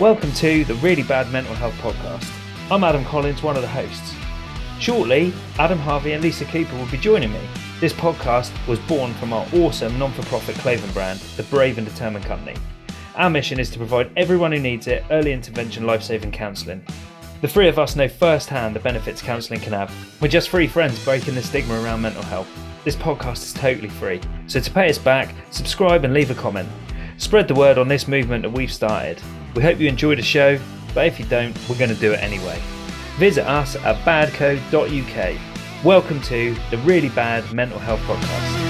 Welcome to the Really Bad Mental Health Podcast. I'm Adam Collins, one of the hosts. Shortly, Adam Harvey and Lisa Cooper will be joining me. This podcast was born from our awesome non for profit clothing brand, the Brave and Determined Company. Our mission is to provide everyone who needs it early intervention life saving counselling. The three of us know firsthand the benefits counselling can have. We're just three friends breaking the stigma around mental health. This podcast is totally free, so to pay us back, subscribe and leave a comment. Spread the word on this movement that we've started. We hope you enjoy the show, but if you don't, we're going to do it anyway. Visit us at badco.uk. Welcome to the Really Bad Mental Health Podcast.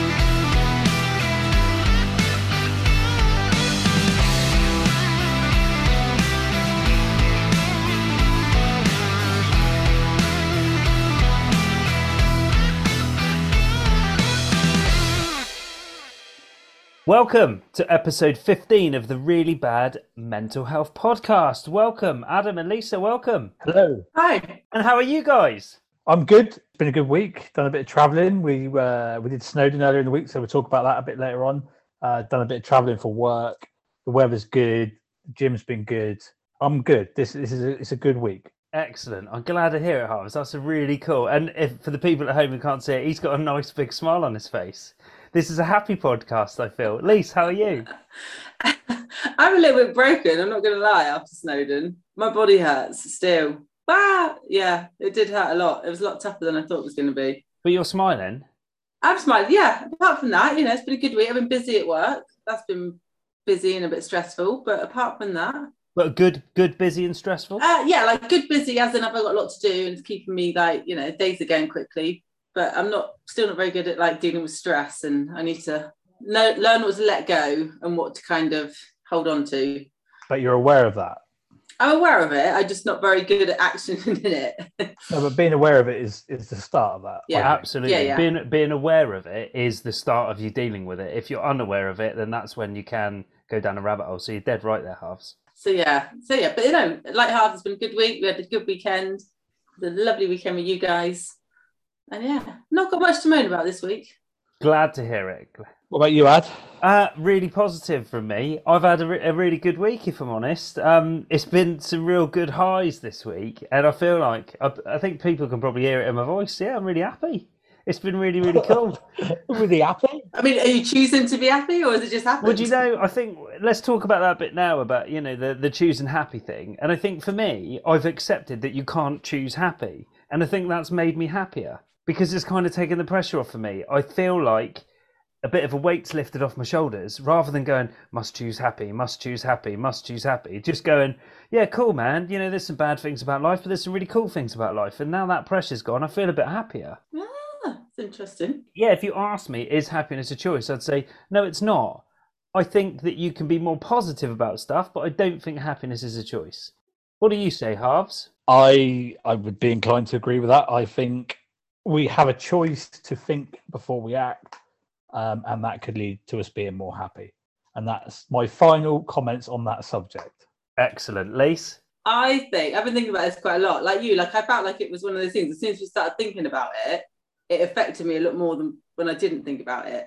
Welcome to episode 15 of the Really Bad Mental Health Podcast. Welcome, Adam and Lisa. Welcome. Hello. Hi. And how are you guys? I'm good. It's been a good week. Done a bit of travelling. We uh, we did Snowdon earlier in the week, so we'll talk about that a bit later on. Uh, done a bit of travelling for work. The weather's good. The gym's been good. I'm good. This this is a, it's a good week. Excellent. I'm glad to hear it, Harvest. That's a really cool. And if, for the people at home who can't see it, he's got a nice big smile on his face. This is a happy podcast, I feel. Lise, how are you? I'm a little bit broken. I'm not going to lie. After Snowdon. my body hurts still. Ah, yeah, it did hurt a lot. It was a lot tougher than I thought it was going to be. But you're smiling. I'm smiling. Yeah. Apart from that, you know, it's been a good week. I've been busy at work. That's been busy and a bit stressful. But apart from that, but good, good, busy and stressful. Uh, yeah, like good, busy as in I've got a lot to do and it's keeping me like you know days are going quickly but I'm not still not very good at like dealing with stress, and I need to know, learn what to let go and what to kind of hold on to. But you're aware of that. I'm aware of it. I'm just not very good at action in it. no, but being aware of it is is the start of that. Yeah, absolutely. Yeah, yeah. Being being aware of it is the start of you dealing with it. If you're unaware of it, then that's when you can go down a rabbit hole. So you're dead right there, Harvs. So yeah, so yeah, but you know, like Harvs has been a good week. We had a good weekend. The lovely weekend with you guys. And yeah, not got much to moan about this week. Glad to hear it. What about you, Ad? Uh, really positive from me. I've had a, re- a really good week, if I'm honest. Um, it's been some real good highs this week, and I feel like I, I think people can probably hear it in my voice. Yeah, I'm really happy. It's been really, really cool. really happy. I mean, are you choosing to be happy, or is it just happening? Would you know? I think let's talk about that bit now about you know the the choosing happy thing. And I think for me, I've accepted that you can't choose happy, and I think that's made me happier because it's kind of taken the pressure off of me. I feel like a bit of a weight's lifted off my shoulders rather than going, must choose happy, must choose happy, must choose happy. Just going, yeah, cool, man. You know, there's some bad things about life, but there's some really cool things about life. And now that pressure's gone, I feel a bit happier. Ah, that's interesting. Yeah, if you ask me, is happiness a choice? I'd say, no, it's not. I think that you can be more positive about stuff, but I don't think happiness is a choice. What do you say, Harves? I I would be inclined to agree with that. I think we have a choice to think before we act, um, and that could lead to us being more happy. And that's my final comments on that subject. Excellent, Lise. I think I've been thinking about this quite a lot. Like you, like I felt like it was one of those things. As soon as we started thinking about it, it affected me a lot more than when I didn't think about it.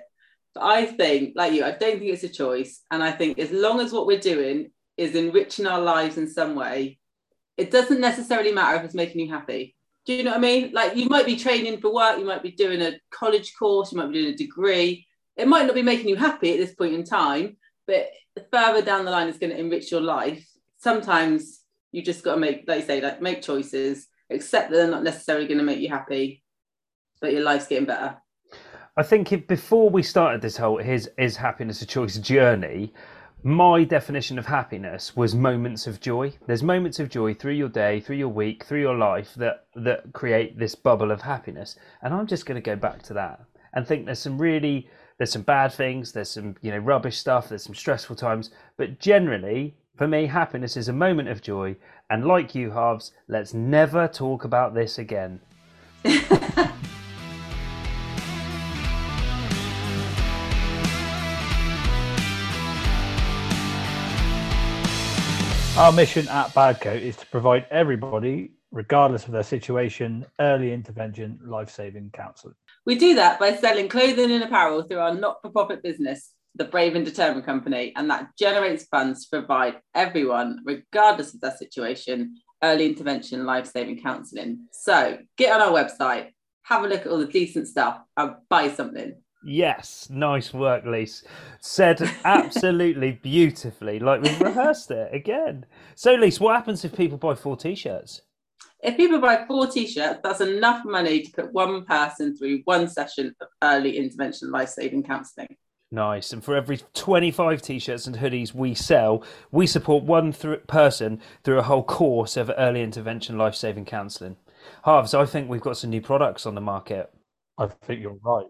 But I think, like you, I don't think it's a choice. And I think as long as what we're doing is enriching our lives in some way, it doesn't necessarily matter if it's making you happy. Do you know what I mean? Like you might be training for work, you might be doing a college course, you might be doing a degree. It might not be making you happy at this point in time, but further down the line it's going to enrich your life. Sometimes you just got to make, like you say, like make choices, accept that they're not necessarily going to make you happy, but your life's getting better. I think if, before we started this whole his is happiness a choice journey, my definition of happiness was moments of joy. There's moments of joy through your day, through your week, through your life that that create this bubble of happiness. And I'm just going to go back to that and think there's some really there's some bad things, there's some you know rubbish stuff, there's some stressful times, but generally for me happiness is a moment of joy. And like you, Harvs, let's never talk about this again. Our mission at Badco is to provide everybody, regardless of their situation, early intervention life saving counselling. We do that by selling clothing and apparel through our not for profit business. the Brave and Determined Company, and that generates funds to provide everyone, regardless of their situation, early intervention life saving counselling. So get on our website, have a look at all the decent stuff, and buy something. Yes, nice work, Lise. Said absolutely beautifully, like we've rehearsed it again. So, Lise, what happens if people buy four t-shirts? If people buy four t-shirts, that's enough money to put one person through one session of early intervention life-saving counselling. Nice. And for every 25 t shirts and hoodies we sell, we support one th- person through a whole course of early intervention life saving counselling. Harves, I think we've got some new products on the market. I think you're right.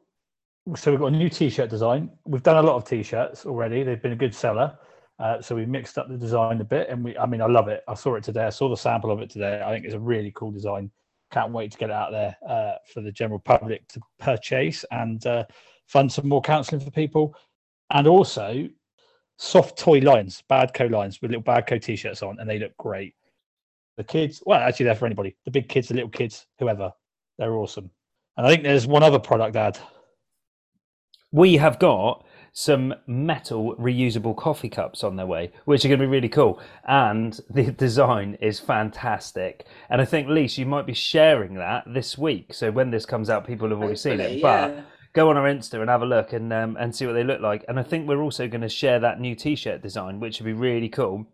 So we've got a new t-shirt design. We've done a lot of t-shirts already. They've been a good seller. Uh, so we mixed up the design a bit, and we. I mean, I love it. I saw it today. I saw the sample of it today. I think it's a really cool design. Can't wait to get it out there uh, for the general public to purchase and uh, fund some more counselling for people, and also soft toy lines, Badco lines with little bad Badco t-shirts on, and they look great. The kids, well, actually, they're for anybody. The big kids, the little kids, whoever, they're awesome. And I think there's one other product, Ad. We have got some metal reusable coffee cups on their way, which are going to be really cool. And the design is fantastic. And I think, Lise, you might be sharing that this week. So when this comes out, people have already Hopefully, seen it. Yeah. But go on our Insta and have a look and um, and see what they look like. And I think we're also going to share that new T-shirt design, which would be really cool.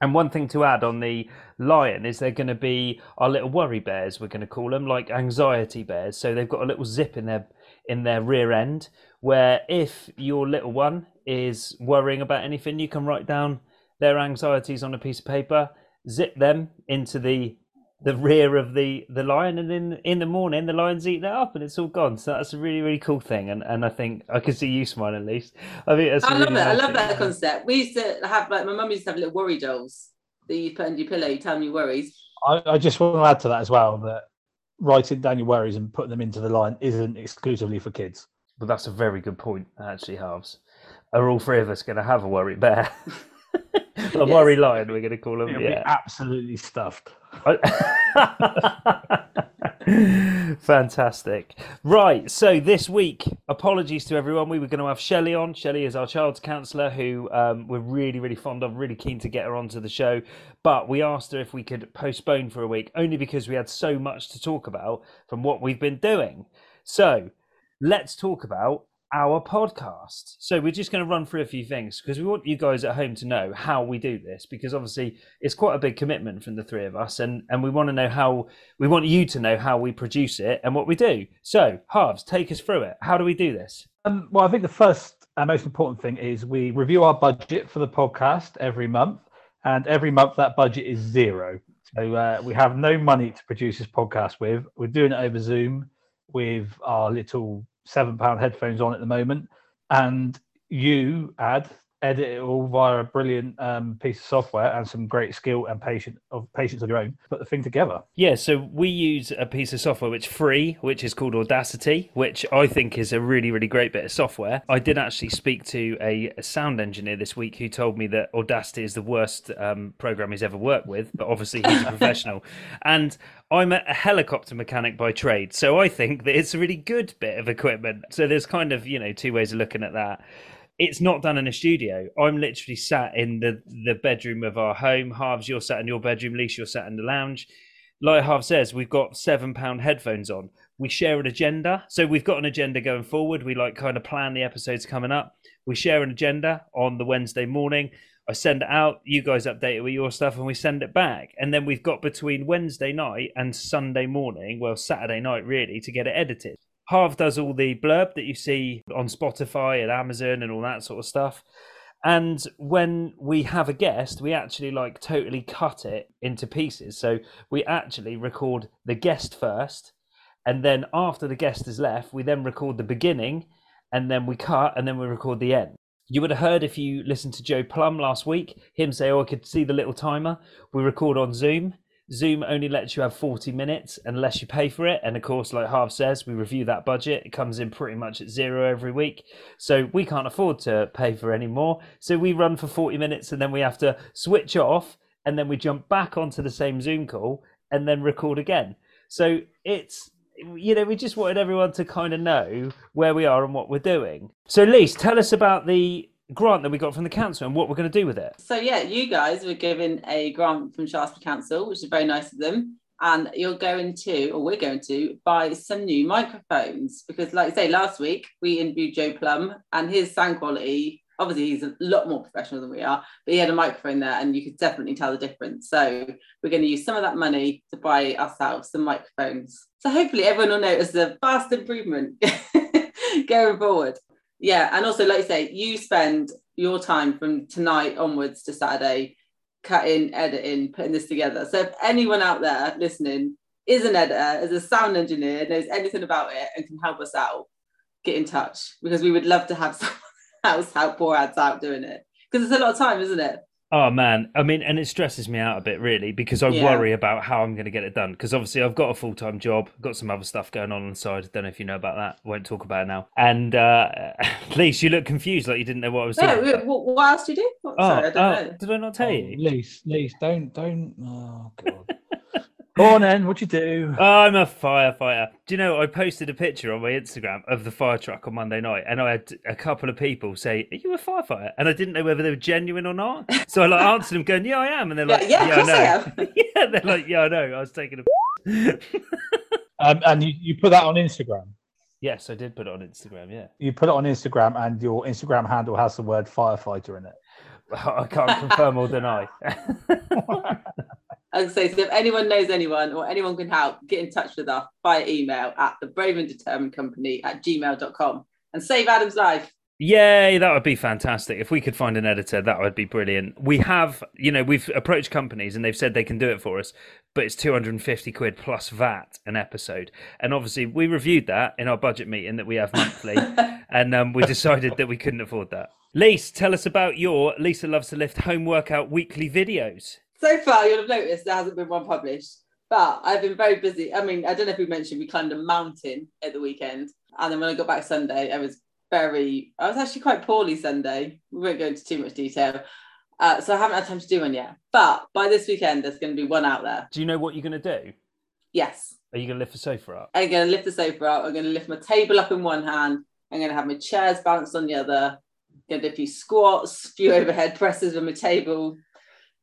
And one thing to add on the lion is they're going to be our little worry bears. We're going to call them like anxiety bears. So they've got a little zip in their in their rear end, where if your little one is worrying about anything, you can write down their anxieties on a piece of paper, zip them into the the rear of the the lion and in in the morning the lion's eating it up and it's all gone. So that's a really really cool thing and and i think i can see you smiling at least i think that's i love it. I love that concept. We used to have like my mum used to have little worry dolls that you put under your pillow you tell them your worries. I, I just want to add to that as well that writing down your worries and putting them into the line isn't exclusively for kids but that's a very good point actually Harvs are all three of us going to have a worry bear a yes. worry lion we're going to call him It'll yeah absolutely stuffed Fantastic. Right. So this week, apologies to everyone. We were going to have Shelley on. Shelley is our child's counsellor who um, we're really, really fond of, really keen to get her onto the show. But we asked her if we could postpone for a week, only because we had so much to talk about from what we've been doing. So let's talk about our podcast. So we're just going to run through a few things because we want you guys at home to know how we do this because obviously it's quite a big commitment from the three of us and and we want to know how we want you to know how we produce it and what we do. So, Harves, take us through it. How do we do this? Um, well, I think the first and most important thing is we review our budget for the podcast every month and every month that budget is zero. So uh, we have no money to produce this podcast with. We're doing it over Zoom with our little seven pound headphones on at the moment, and you add edit it all via a brilliant um, piece of software and some great skill and patience of patience of your own. Put the thing together. Yeah, so we use a piece of software which free, which is called Audacity, which I think is a really really great bit of software. I did actually speak to a, a sound engineer this week who told me that Audacity is the worst um, program he's ever worked with, but obviously he's a professional. And I'm a helicopter mechanic by trade, so I think that it's a really good bit of equipment. So there's kind of you know two ways of looking at that it's not done in a studio. I'm literally sat in the the bedroom of our home. Harves, you're sat in your bedroom. Lise, you're sat in the lounge. Like Harv says, we've got seven pound headphones on. We share an agenda, so we've got an agenda going forward. We like kind of plan the episodes coming up. We share an agenda on the Wednesday morning. I send it out. You guys update it with your stuff, and we send it back. And then we've got between Wednesday night and Sunday morning, well, Saturday night really, to get it edited. Harv does all the blurb that you see on Spotify and Amazon and all that sort of stuff. And when we have a guest, we actually like totally cut it into pieces. So we actually record the guest first, and then after the guest is left, we then record the beginning, and then we cut, and then we record the end. You would have heard if you listened to Joe Plum last week, him say, Oh, I could see the little timer. We record on Zoom. Zoom only lets you have 40 minutes unless you pay for it. And of course, like Harv says, we review that budget. It comes in pretty much at zero every week. So we can't afford to pay for any more. So we run for 40 minutes and then we have to switch off and then we jump back onto the same Zoom call and then record again. So it's you know, we just wanted everyone to kind of know where we are and what we're doing. So, Lise, tell us about the grant that we got from the council and what we're going to do with it. So yeah, you guys were given a grant from Shaftesbury Council, which is very nice of them. And you're going to, or we're going to, buy some new microphones because, like I say, last week we interviewed Joe Plum, and his sound quality. Obviously, he's a lot more professional than we are, but he had a microphone there, and you could definitely tell the difference. So we're going to use some of that money to buy ourselves some microphones. So hopefully, everyone will notice a vast improvement going forward. Yeah, and also, like you say, you spend your time from tonight onwards to Saturday cutting, editing, putting this together. So if anyone out there listening is an editor, is a sound engineer, knows anything about it, and can help us out, get in touch because we would love to have someone else help pour ads out doing it because it's a lot of time, isn't it? Oh man, I mean, and it stresses me out a bit really because I Yeah. worry about how I'm going to get it done. Because obviously, I've got a full time job, got some other stuff going on on the side. Don't know if you know about that. Won't talk about it now. And uh, Lise, you look confused, like you didn't know what I was No, talking about. what, what else do you do? What, Oh, sorry, I don't oh, know. did I not tell Oh, you? Lise, Lise, don't, don't. Oh god. Go on then. What you do? I'm a firefighter. Do you know I posted a picture on my Instagram of the fire truck on Monday night, and I had a couple of people say, "Are you a firefighter?" And I didn't know whether they were genuine or not. So I like answered them, going, "Yeah, I am," and they're Yeah, like, yeah, of I course I know." am. yeah, they're like, "Yeah, I know." I was taking a. Um, and you, you put that on Instagram. yes, I did put it on Instagram. Yeah. You put it on Instagram, and your Instagram handle has the word firefighter in it. I can't confirm or deny. As I say, so if anyone knows anyone or anyone can help, get in touch with us via email at the brave and determined company at gmail.com and save Adam's life. Yay, that would be fantastic. If we could find an editor, that would be brilliant. We have, you know, we've approached companies and they've said they can do it for us, but it's 250 quid plus VAT an episode. And obviously, we reviewed that in our budget meeting that we have monthly, and um, we decided that we couldn't afford that. Lise, tell us about your Lisa Loves to Lift home workout weekly videos. So far, you'll have noticed there hasn't been one published, but I've been very busy. I mean, I don't know if we mentioned we climbed a mountain at the weekend. And then when I got back Sunday, I was very, I was actually quite poorly Sunday. We won't go into too much detail. Uh, so I haven't had time to do one yet. But by this weekend, there's going to be one out there. Do you know what you're going to do? Yes. Are you going to lift the sofa up? I'm going to lift the sofa up. I'm going to lift my table up in one hand. I'm going to have my chairs balanced on the other. Going to do a few squats, a few overhead presses with my table.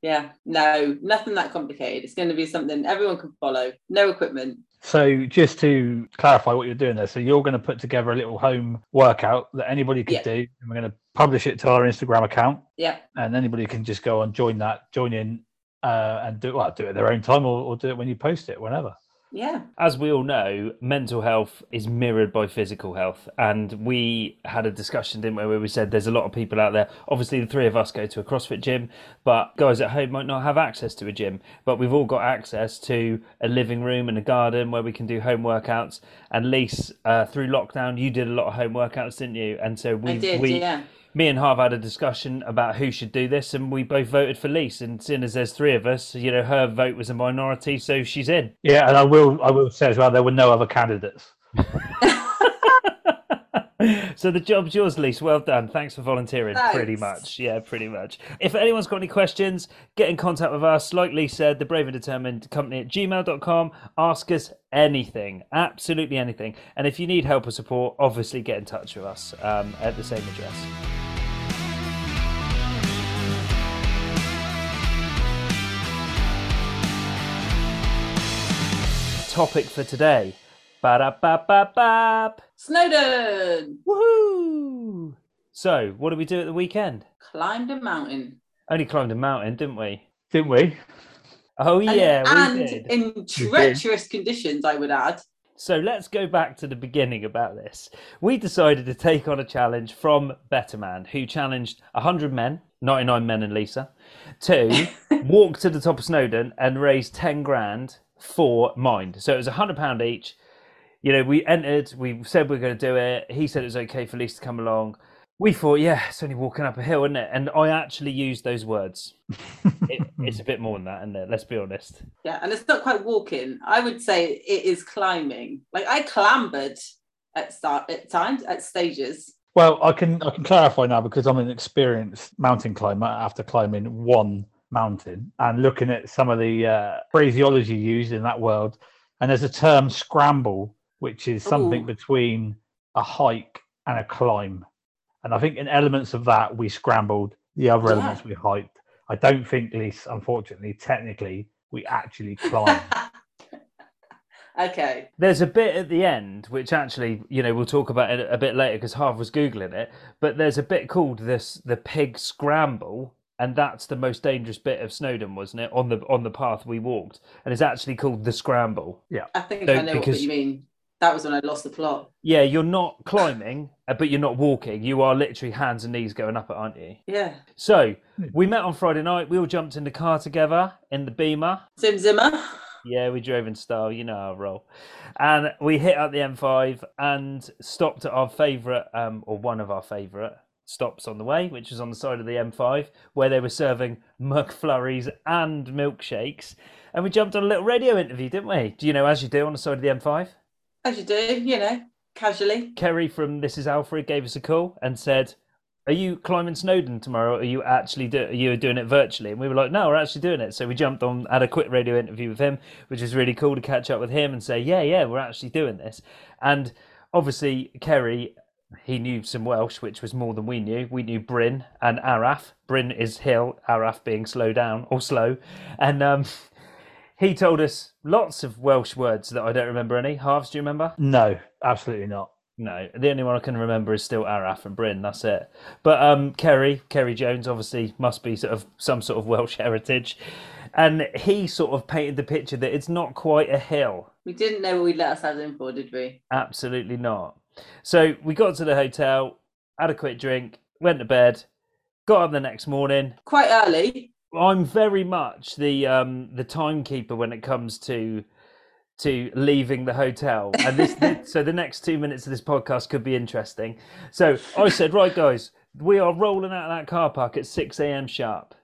Yeah, no, nothing that complicated. It's going to be something everyone can follow. No equipment. So just to clarify what you're doing there, so you're going to put together a little home workout that anybody could Yeah. do, and we're going to publish it to our Instagram account, Yeah, and anybody can just go and join that, join in, uh, and do well, do it at their own time, or, or do it when you post it, whenever. Yeah, As we all know, mental health is mirrored by physical health. And we had a discussion, didn't we, where we said there's a lot of people out there. Obviously, the three of us go to a CrossFit gym, but guys at home might not have access to a gym. But we've all got access to a living room and a garden where we can do home workouts. And Lise, uh, through lockdown, you did a lot of home workouts, didn't you? And so we, did. we, yeah, me and Harv had a discussion about who should do this, and we both voted for Lise. And seeing as there's three of us, you know, her vote was a minority, so she's in. Yeah, and I will, I will say as well, there were no other candidates. so the job's yours, Lise. Well done. Thanks for volunteering. Pretty much. Yeah, pretty much. If anyone's got any questions, get in contact with us. Like Lee said, the Brave and Determined Company at gmail.com. Ask us anything. Absolutely anything. And if you need help or support, obviously get in touch with us um, at the same address. Topic for today. Ba-da-ba-ba-bap. Snowdon Woohoo! So, what did we do at the weekend? climbed a mountain. Only climbed a mountain, didn't we? Didn't we? Oh yeah, and we did. in treacherous conditions, I would add. So let's go back to the beginning about this. We decided to take on a challenge from Betterman, who challenged 100 men, 99 men and Lisa, to walk to the top of Snowdon and raise 10 grand for Mind. So it was a £100 each. You know, we entered, we said we are going to do it. He said it was okay for Lisa to come along. We thought, yeah, it's only walking up a hill, isn't it? And I actually used those words. it, it's a bit more than that, isn't it? Let's be honest. Yeah, and it's not quite walking. I would say it is climbing. Like I clambered at start at times at stages. Well, I can I can clarify now because I'm an experienced mountain climber after climbing one mountain and looking at some of the uh, phraseology used in that world. And there's a term scramble which is something Ooh. between a hike and a climb. And I think in elements of that we scrambled, the other Yeah. elements we hiked. I don't think, Lise, unfortunately, technically, we actually climbed. okay. There's a bit at the end, which actually, you know, we'll talk about it a bit later because Harv was googling it. But there's a bit called this the pig scramble, and that's the most dangerous bit of Snowdon, wasn't it? On the on the path we walked, and it's actually called the scramble. Yeah, I think So, I know because- what you mean. That was when I lost the plot. Yeah, you're not climbing, uh, but you're not walking. You are literally hands and knees going up it, aren't you? Yeah. So we met on Friday night. We all jumped in the car together in the Beamer. Sim Zimmer. Yeah, we drove in style, you know our role. And we hit up the M5 and stopped at our favourite, um, or one of our favourite stops on the way, which was on the side of the M5, where they were serving McFlurries and milkshakes. And we jumped on a little radio interview, didn't we? Do you know, as you do on the side of the M5? As you do, you know, casually. Kerry from This Is Alfred gave us a call and said, "Are you climbing Snowdon tomorrow? Or are you actually do- are you doing it virtually?" And we were like, "No, we're actually doing it." So we jumped on, had a quick radio interview with him, which was really cool to catch up with him and say, "Yeah, yeah, we're actually doing this." And obviously, Kerry. He knew some Welsh, which was more than we knew. We knew Bryn and Araf. Bryn is hill, Araf being slow down or slow. And um, he told us lots of Welsh words that I don't remember any. Harvs, do you remember? no, absolutely not. No, the only one I can remember is still Araf and Bryn. That's it. But um, Kerry, Kerry Jones, obviously must be sort of some sort of Welsh heritage, and he sort of painted the picture that it's not quite a hill. We didn't know what we'd let ourselves in for, did we? Absolutely not. So we got to the hotel, had a quick drink, went to bed, got up the next morning. Quite early. I'm very much the um, the timekeeper when it comes to to leaving the hotel. And this, this so the next two minutes of this podcast could be interesting. So I said, right, guys, we are rolling out of that car park at six a.m. sharp.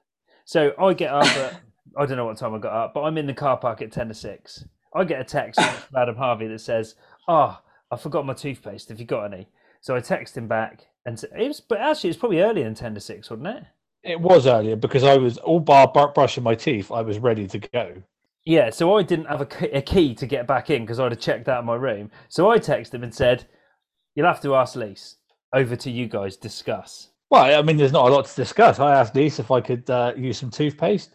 So I get up at I don't know what time I got up, but I'm in the car park at ten to six. I get a text from Adam Harvey that says, "Oh, I forgot my toothpaste. Have you got any?" So I text him back, and it was, but actually, it's probably earlier than ten to six, wasn't it? It was earlier because I was all bar, bar brushing my teeth. I was ready to go. Yeah, so I didn't have a, key- a key to get back in because I'd have checked out of my room. So I texted him and said, "You'll have to ask Lise. Over to you guys. Discuss." Well, I mean, there's not a lot to discuss. I asked Lise if I could uh, use some toothpaste.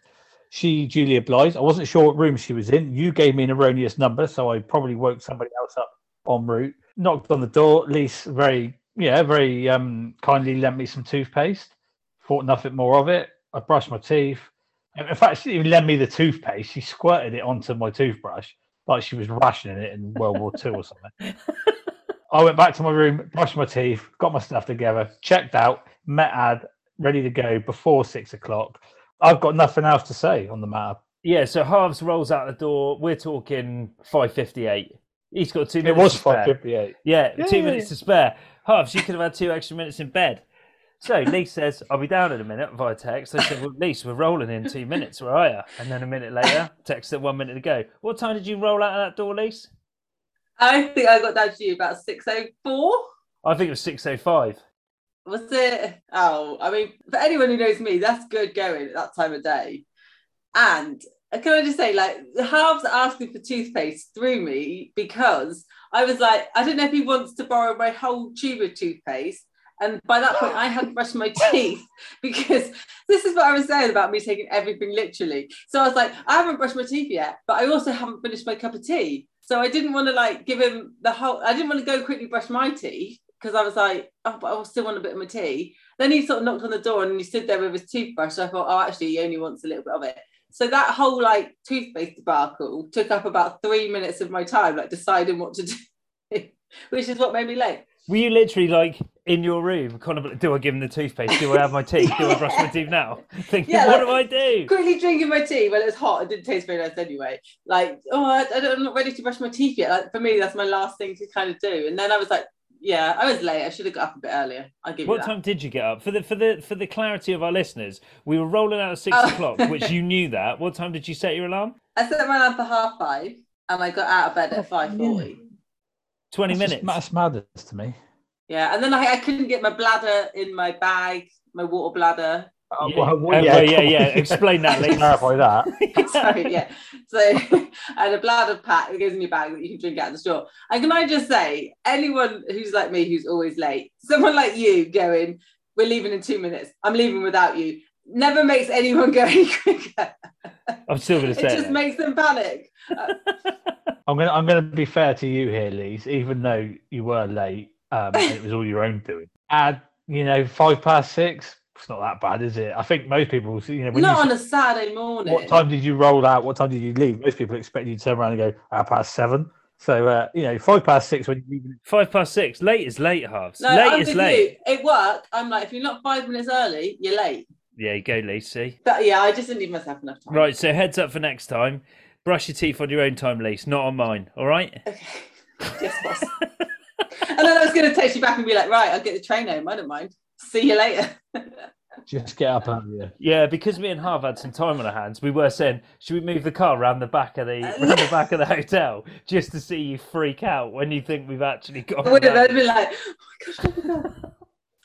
She duly obliged. I wasn't sure what room she was in. You gave me an erroneous number, so I probably woke somebody else up en route. Knocked on the door. Lise very, yeah, very um, kindly lent me some toothpaste. Thought nothing more of it. I brushed my teeth. In fact, she even lend me the toothpaste. She squirted it onto my toothbrush like she was rationing it in World War Two or something. I went back to my room, brushed my teeth, got my stuff together, checked out, met Ad, ready to go before six o'clock. I've got nothing else to say on the matter. Yeah. So Harvs rolls out the door. We're talking five fifty-eight. He's got two minutes. It minutes. was to spare. five fifty-eight. Yeah, Yeah, two yeah, minutes yeah. to spare. Harvs, you could have had two extra minutes in bed. So Lise says, I'll be down in a minute via text. I said, Well, Lise, we're rolling in two minutes. Where are you? And then a minute later, text at one minute to go. What time did you roll out of that door, Lise? I think I got down to you about 6.04. I think it was 6.05. Was it? Oh, I mean, for anyone who knows me, that's good going at that time of day. And Uh, can I just say, like, Harvs asking for toothpaste threw me because I was like, I don't know if he wants to borrow my whole tube of toothpaste. And by that point, I hadn't brushed my teeth because this is what I was saying about me taking everything literally. So I was like, I haven't brushed my teeth yet, but I also haven't finished my cup of tea. So I didn't want to like give him the whole, I didn't want to go quickly brush my teeth because I was like, oh, but I still want a bit of my tea. Then he sort of knocked on the door and he stood there with his toothbrush. So I thought, oh, actually, he only wants a little bit of it. So that whole like toothpaste debacle took up about three minutes of my time, like deciding what to do, which is what made me late. Were you literally like in your room, kind of like, do I give him the toothpaste? Do I have my teeth? Do I brush my teeth now? Thinking, Yeah, what like- do I do? Quickly drinking my tea when it was hot. It didn't taste very nice anyway. Like, oh, I, I don't, I'm not ready to brush my teeth yet. Like for me, that's my last thing to kind of do. And then I was like, yeah, I was late. I should have got up a bit earlier. I'll give you What that. time did you get up? For the for the for the clarity of our listeners, we were rolling out at six Oh. o'clock, which you knew that. What time did you set your alarm? I set my alarm for half five, and I got out of bed Oh, at five forty. Twenty That's just- minutes. That's madness to me. Yeah, and then I, I couldn't get my bladder in my bag, my water bladder. Uh, Yeah, well, well, uh, yeah, yeah. Explain that, Lee. Clarify that. Sorry, yeah. So I had a bladder pack that goes in your bag that you can drink out of the straw. And can I just say, anyone who's like me who's always late, someone like you going, we're leaving in two minutes, I'm leaving without you, never makes anyone go any quicker. I'm still going It to say it just that. makes them panic. I'm gonna I'm gonna be fair to you here, Lise. Even though you were late, um, it was all your own doing. Ad, you know, five past six. It's not that bad, is it? I think most people, you know, when Not you, on a Saturday morning. what time did you roll out? What time did you leave? Most people expect you to turn around and go half past seven. So uh, you know, five past six when you leave. Five past six. Late is late, Harvs. No, late I'm is with late. you. At work, I'm like, if you're not five minutes early, you're late. Yeah, you go, Lee. See. But yeah, I just didn't leave myself enough time. Right. So heads up for next time. Brush your teeth on your own time, Lise, not on mine. All right. Okay. Yes, boss. and then I was going to text you back and be like, right, I'll get the train home. I don't mind. See you later. Just get up earlier. Yeah, because me and Harv had some time on our hands, we were saying, should we move the car around the back of the uh, round the back of the hotel just to see you freak out when you think we've actually got. I would have been like, oh my gosh, my God.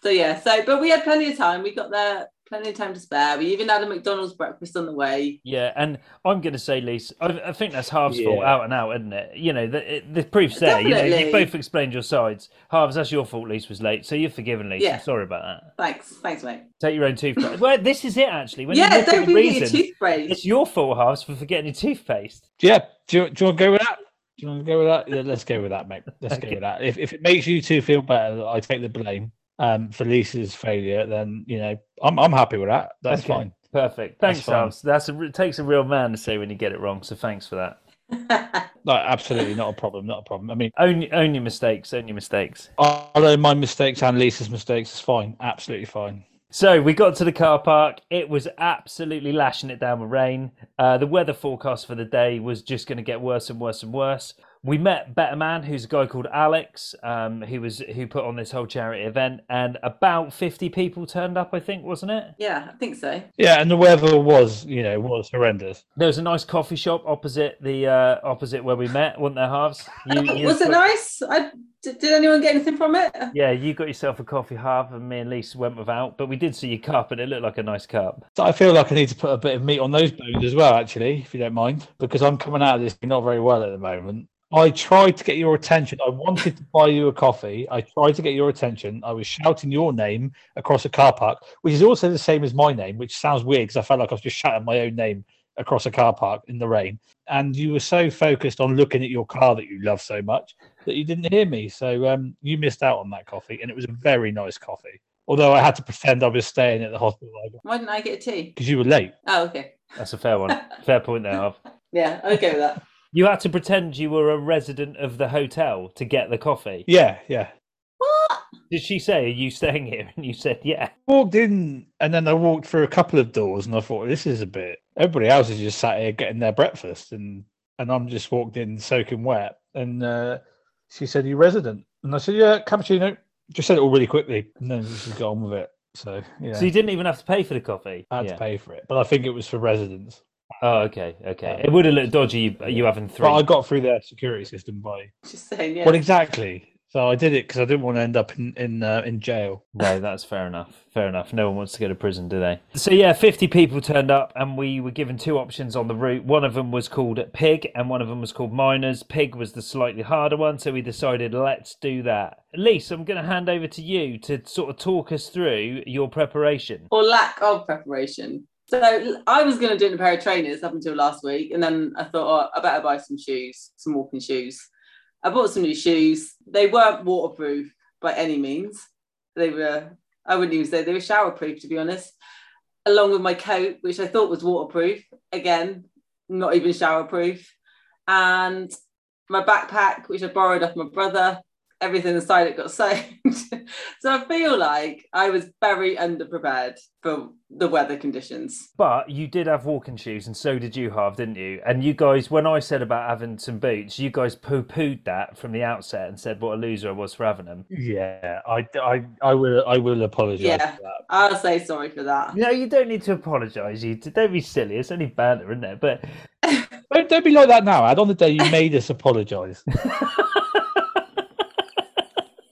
So yeah, so but we had plenty of time. We got there, plenty of time to spare. We even had a McDonald's breakfast on the way. Yeah, and I'm going to say, Lise, I, I think that's Harv's fault out and out, isn't it? You know, the, it- the proof's there. You know, you both explained your sides. Harv's, that's your fault. Lise was late, so you're forgiven, Lise. Yeah. I'm sorry about that. Thanks, thanks, mate. Take your own toothpaste. well, this is it actually. When you yeah, look at don't the forget your reason, toothbrush. it's your fault, Harv's, for forgetting your toothpaste. Yeah. Do you, do you want to go with that? Do you want to go with that? Yeah, let's go with that, mate. Let's Okay. go with that. If, if it makes you two feel better, I take the blame um, for Lisa's failure, then you know I'm I'm happy with that. That's Okay. fine. Perfect. Thanks, fine. Harv's. That's a, it takes a real man to say when you get it wrong. So thanks for that. No, absolutely not a problem. Not a problem. I mean, Own, own your mistakes. Own your mistakes. although my mistakes and Lisa's mistakes is fine. Absolutely fine. So we got to the car park. It was absolutely lashing it down with rain. Uh, the weather forecast for the day was just going to get worse and worse and worse. We met Better Man, who's a guy called Alex, um, who was who put on this whole charity event, and about fifty people turned up. I think, wasn't it? yeah, I think so. Yeah, and the weather was, you know, was horrendous. There was a nice coffee shop opposite the uh, opposite where we met, wasn't there, Harvs? You, you Was it nice? I, did, did anyone get anything from it? Yeah, you got yourself a coffee, Harv, and me and Lisa went without, but we did see your cup, and it looked like a nice cup. So I feel like I need to put a bit of meat on those bones as well, actually, if you don't mind, because I'm coming out of this not very well at the moment. I tried to get your attention. I wanted to buy you a coffee. I tried to get your attention. I was shouting your name across a car park, which is also the same as my name, which sounds weird because I felt like I was just shouting my own name across a car park in the rain. And you were so focused on looking at your car that you love so much that you didn't hear me. So um, you missed out on that coffee, and it was a very nice coffee. Although I had to pretend I was staying at the hospital Why didn't I get a tea? because you were late. Oh, okay. That's a fair one. fair point there, Harv. Yeah, okay with that. You had to pretend you were a resident of the hotel to get the coffee. Yeah, yeah. What? Did she say, Are you staying here? And you said, Yeah. Walked in, and then I walked through a couple of doors, and I thought, this is a bit. Everybody else is just sat here getting their breakfast, and and I'm just walked in soaking wet. And uh, she said, "You resident?" And I said, "Yeah, cappuccino." Just said it all really quickly, and then just got on with it. So yeah, So you didn't even have to pay for the coffee? I had yeah. to pay for it, but I think it was for residents. Oh, okay, okay. Um, It would have looked dodgy you, you having three. But I got through their security system by Just saying, yeah. well, exactly. So I did it because I didn't want to end up in in uh, in jail. No, that's fair enough. Fair enough. No one wants to go to prison, do they? So yeah, fifty people turned up, and we were given two options on the route. One of them was called Pig, and one of them was called Miners. Pig was the slightly harder one, so we decided let's do that. Lise, I'm going to hand over to you to sort of talk us through your preparation. or lack of preparation. So I was going to do it in a pair of trainers up until last week, and then I thought, oh, I better buy some shoes, some walking shoes. I bought some new shoes. They weren't waterproof by any means. They were, I wouldn't even say they were showerproof, to be honest. Along with my coat, which I thought was waterproof, again, not even showerproof, and my backpack, which I borrowed off my brother. Everything inside it got soaked. so I feel like I was very underprepared for the weather conditions. But you did have walking shoes, and so did you, Harv, didn't you? And you guys, when I said about having some boots, you guys poo pooed that from the outset and said what a loser I was for having them. Yeah, I, I, I will I will apologise Yeah. for that. I'll say sorry for that. No, you don't need to apologise. You don't be silly. It's only banter, isn't it? But Don't, don't be like that now. Ad on the day you made us apologise.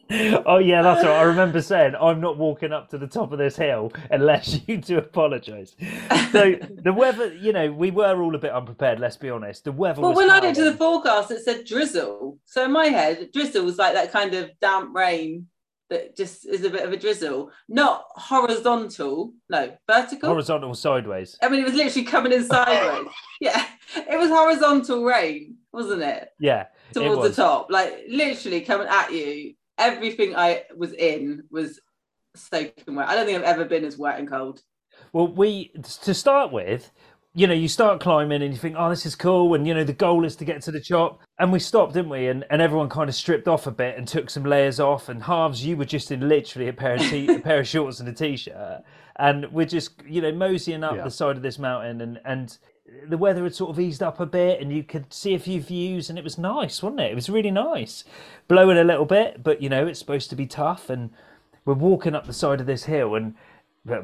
oh yeah, that's right. I remember saying I'm not walking up to the top of this hill unless you do apologise. So the weather, you know, we were all a bit unprepared. Let's be honest. The weather. Well, was when I looked at the forecast, it said drizzle. So in my head, drizzle was like that kind of damp rain that just is a bit of a drizzle, not horizontal, no, vertical. horizontal sideways. I mean, it was literally coming in sideways. yeah, it was horizontal rain, wasn't it? Yeah, Towards was. the top, like literally coming at you. Everything I was in was soaking wet. I don't think I've ever been as wet and cold. Well, we to start with, you know, you start climbing and you think, oh, this is cool, and you know, the goal is to get to the top. And we stopped, didn't we? And and everyone kind of stripped off a bit and took some layers off. And Harvs, you were just in literally a pair of t- a pair of shorts and a t-shirt, and we're just you know moseying up Yeah. the side of this mountain, and and the weather had sort of eased up a bit, and you could see a few views, and it was nice, wasn't it? It was really nice, blowing a little bit, but you know, it's supposed to be tough, and we're walking up the side of this hill and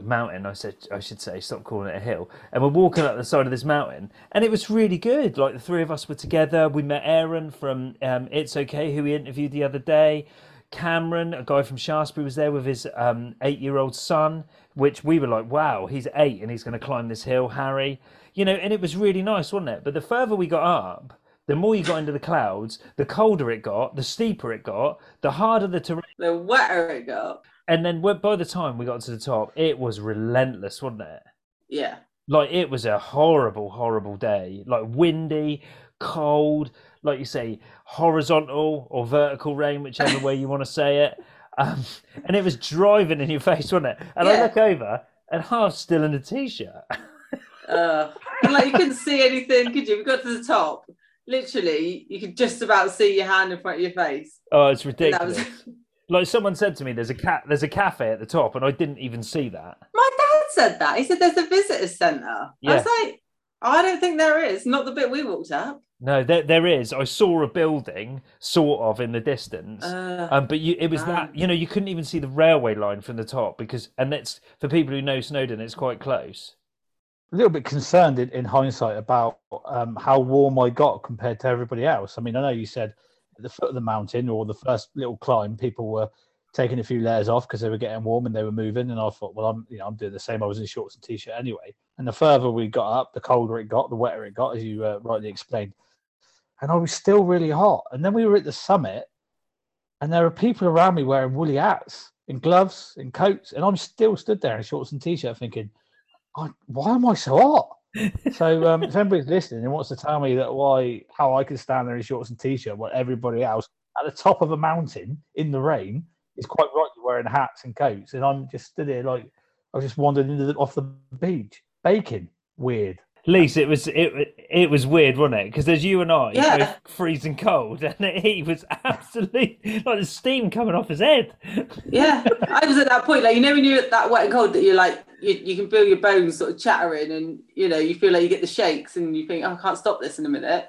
mountain I said I should say stop calling it a hill. And we're walking up the side of this mountain and it was really good. Like the three of us were together. We met Aaron from um, It's Okay who we interviewed the other day. Cameron a guy from Shaftesbury was there with his um, eight year old son which we were like wow he's eight and he's going to climb this hill Harry you know and it was really nice wasn't it but the further we got up the more you got into the clouds the colder it got the steeper it got the harder the terrain The wetter it got. and then by the time we got to the top, it was relentless, wasn't it? Yeah. Like it was a horrible, horrible day. Like windy, cold, like you say, horizontal or vertical rain, whichever way you want to say it. Um, and it was driving in your face, wasn't it? And I look over, and half still in a t-shirt. Uh, like you couldn't see anything, could you? We got to the top. Literally, you could just about see your hand in front of your face. Oh, it's ridiculous. was Like someone said to me, "There's a cat, there's a cafe at the top," and I didn't even see that. my dad said that. He said there's a visitor centre. I was like, I don't think there is. Not the bit we walked up. No, there, there is. I saw a building, sort of, in the distance. Uh, Um, but you, it was that you know you couldn't even see the railway line from the top because, and that's for people who know Snowdon, it's quite close. A little bit concerned in, in hindsight about um, how warm I got compared to everybody else. I mean, I know you said at the foot of the mountain or the first little climb, people were taking a few layers off because they were getting warm and they were moving. And I thought, well, I'm you know I'm doing the same. I was in shorts and t-shirt anyway. And the further we got up, the colder it got, the wetter it got, as you uh, rightly explained. And I was still really hot. And then we were at the summit, and there were people around me wearing woolly hats, in gloves, in coats, and I'm still stood there in shorts and t-shirt, thinking, I, why am I so hot? so um, if anybody's listening and wants to tell me that why how I can stand there in shorts and t-shirt while everybody else at the top of a mountain in the rain is quite rightly wearing hats and coats, and I'm just stood here like I was just wandered into the, off the beach, baking. Weird. Lise, it was it it was weird, wasn't it? Because there's you and I Yeah. both freezing cold, and he was absolutely like the steam coming off his head. yeah, I was at that point. Like you know, when you're at that wet and cold, that you're like you, you can feel your bones sort of chattering, and you know you feel like you get the shakes, and you think, oh, I can't stop this in a minute.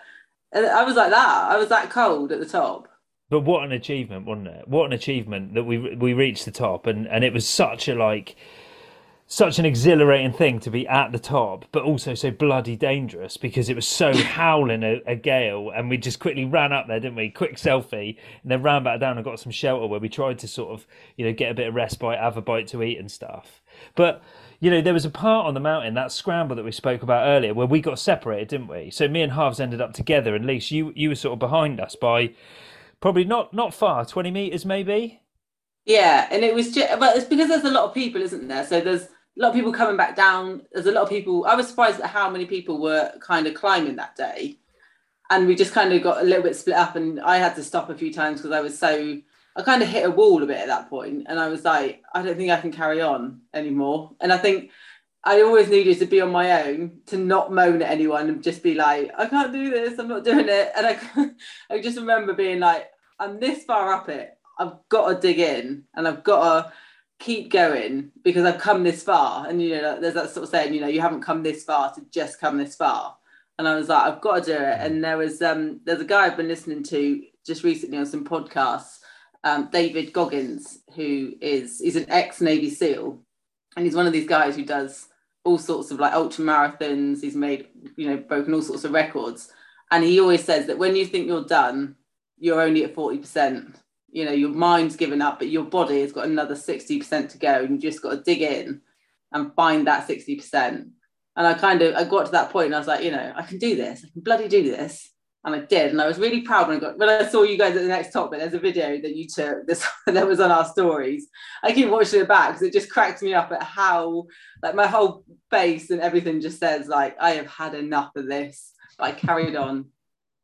And I was like that. I was that cold at the top. But what an achievement, wasn't it? What an achievement that we we reached the top, and and it was such a like such an exhilarating thing to be at the top, but also so bloody dangerous because it was so howling a, a gale, and we just quickly ran up there, didn't we? Quick selfie, and then ran back down and got some shelter where we tried to sort of you know get a bit of respite, have a bite to eat and stuff. But you know there was a part on the mountain that scramble that we spoke about earlier where we got separated, didn't we? So me and Harvs ended up together, and Lise, you you were sort of behind us by probably not not far, twenty meters maybe. Yeah, and it was just, but it's because there's a lot of people, isn't there? So there's a lot of people coming back down. There's a lot of people. I was surprised at how many people were kind of climbing that day, and we just kind of got a little bit split up. And I had to stop a few times because I was so. I kind of hit a wall a bit at that point, and I was like, I don't think I can carry on anymore. And I think I always needed to be on my own to not moan at anyone and just be like, I can't do this. I'm not doing it. And I, I just remember being like, I'm this far up it. I've got to dig in and I've got to keep going because I've come this far. And you know, there's that sort of saying, you know, you haven't come this far to just come this far. And I was like, I've got to do it. And there was um there's a guy I've been listening to just recently on some podcasts, um, David Goggins, who is he's an ex Navy SEAL, and he's one of these guys who does all sorts of like ultra marathons. He's made, you know, broken all sorts of records. And he always says that when you think you're done, you're only at 40%. You know, your mind's given up, but your body has got another 60% to go. And you just got to dig in and find that 60%. And I kind of I got to that point and I was like, you know, I can do this. I can bloody do this. And I did. And I was really proud when I got when I saw you guys at the next top, but there's a video that you took this that was on our stories. I keep watching it back because it just cracks me up at how like my whole face and everything just says like I have had enough of this. But I carried on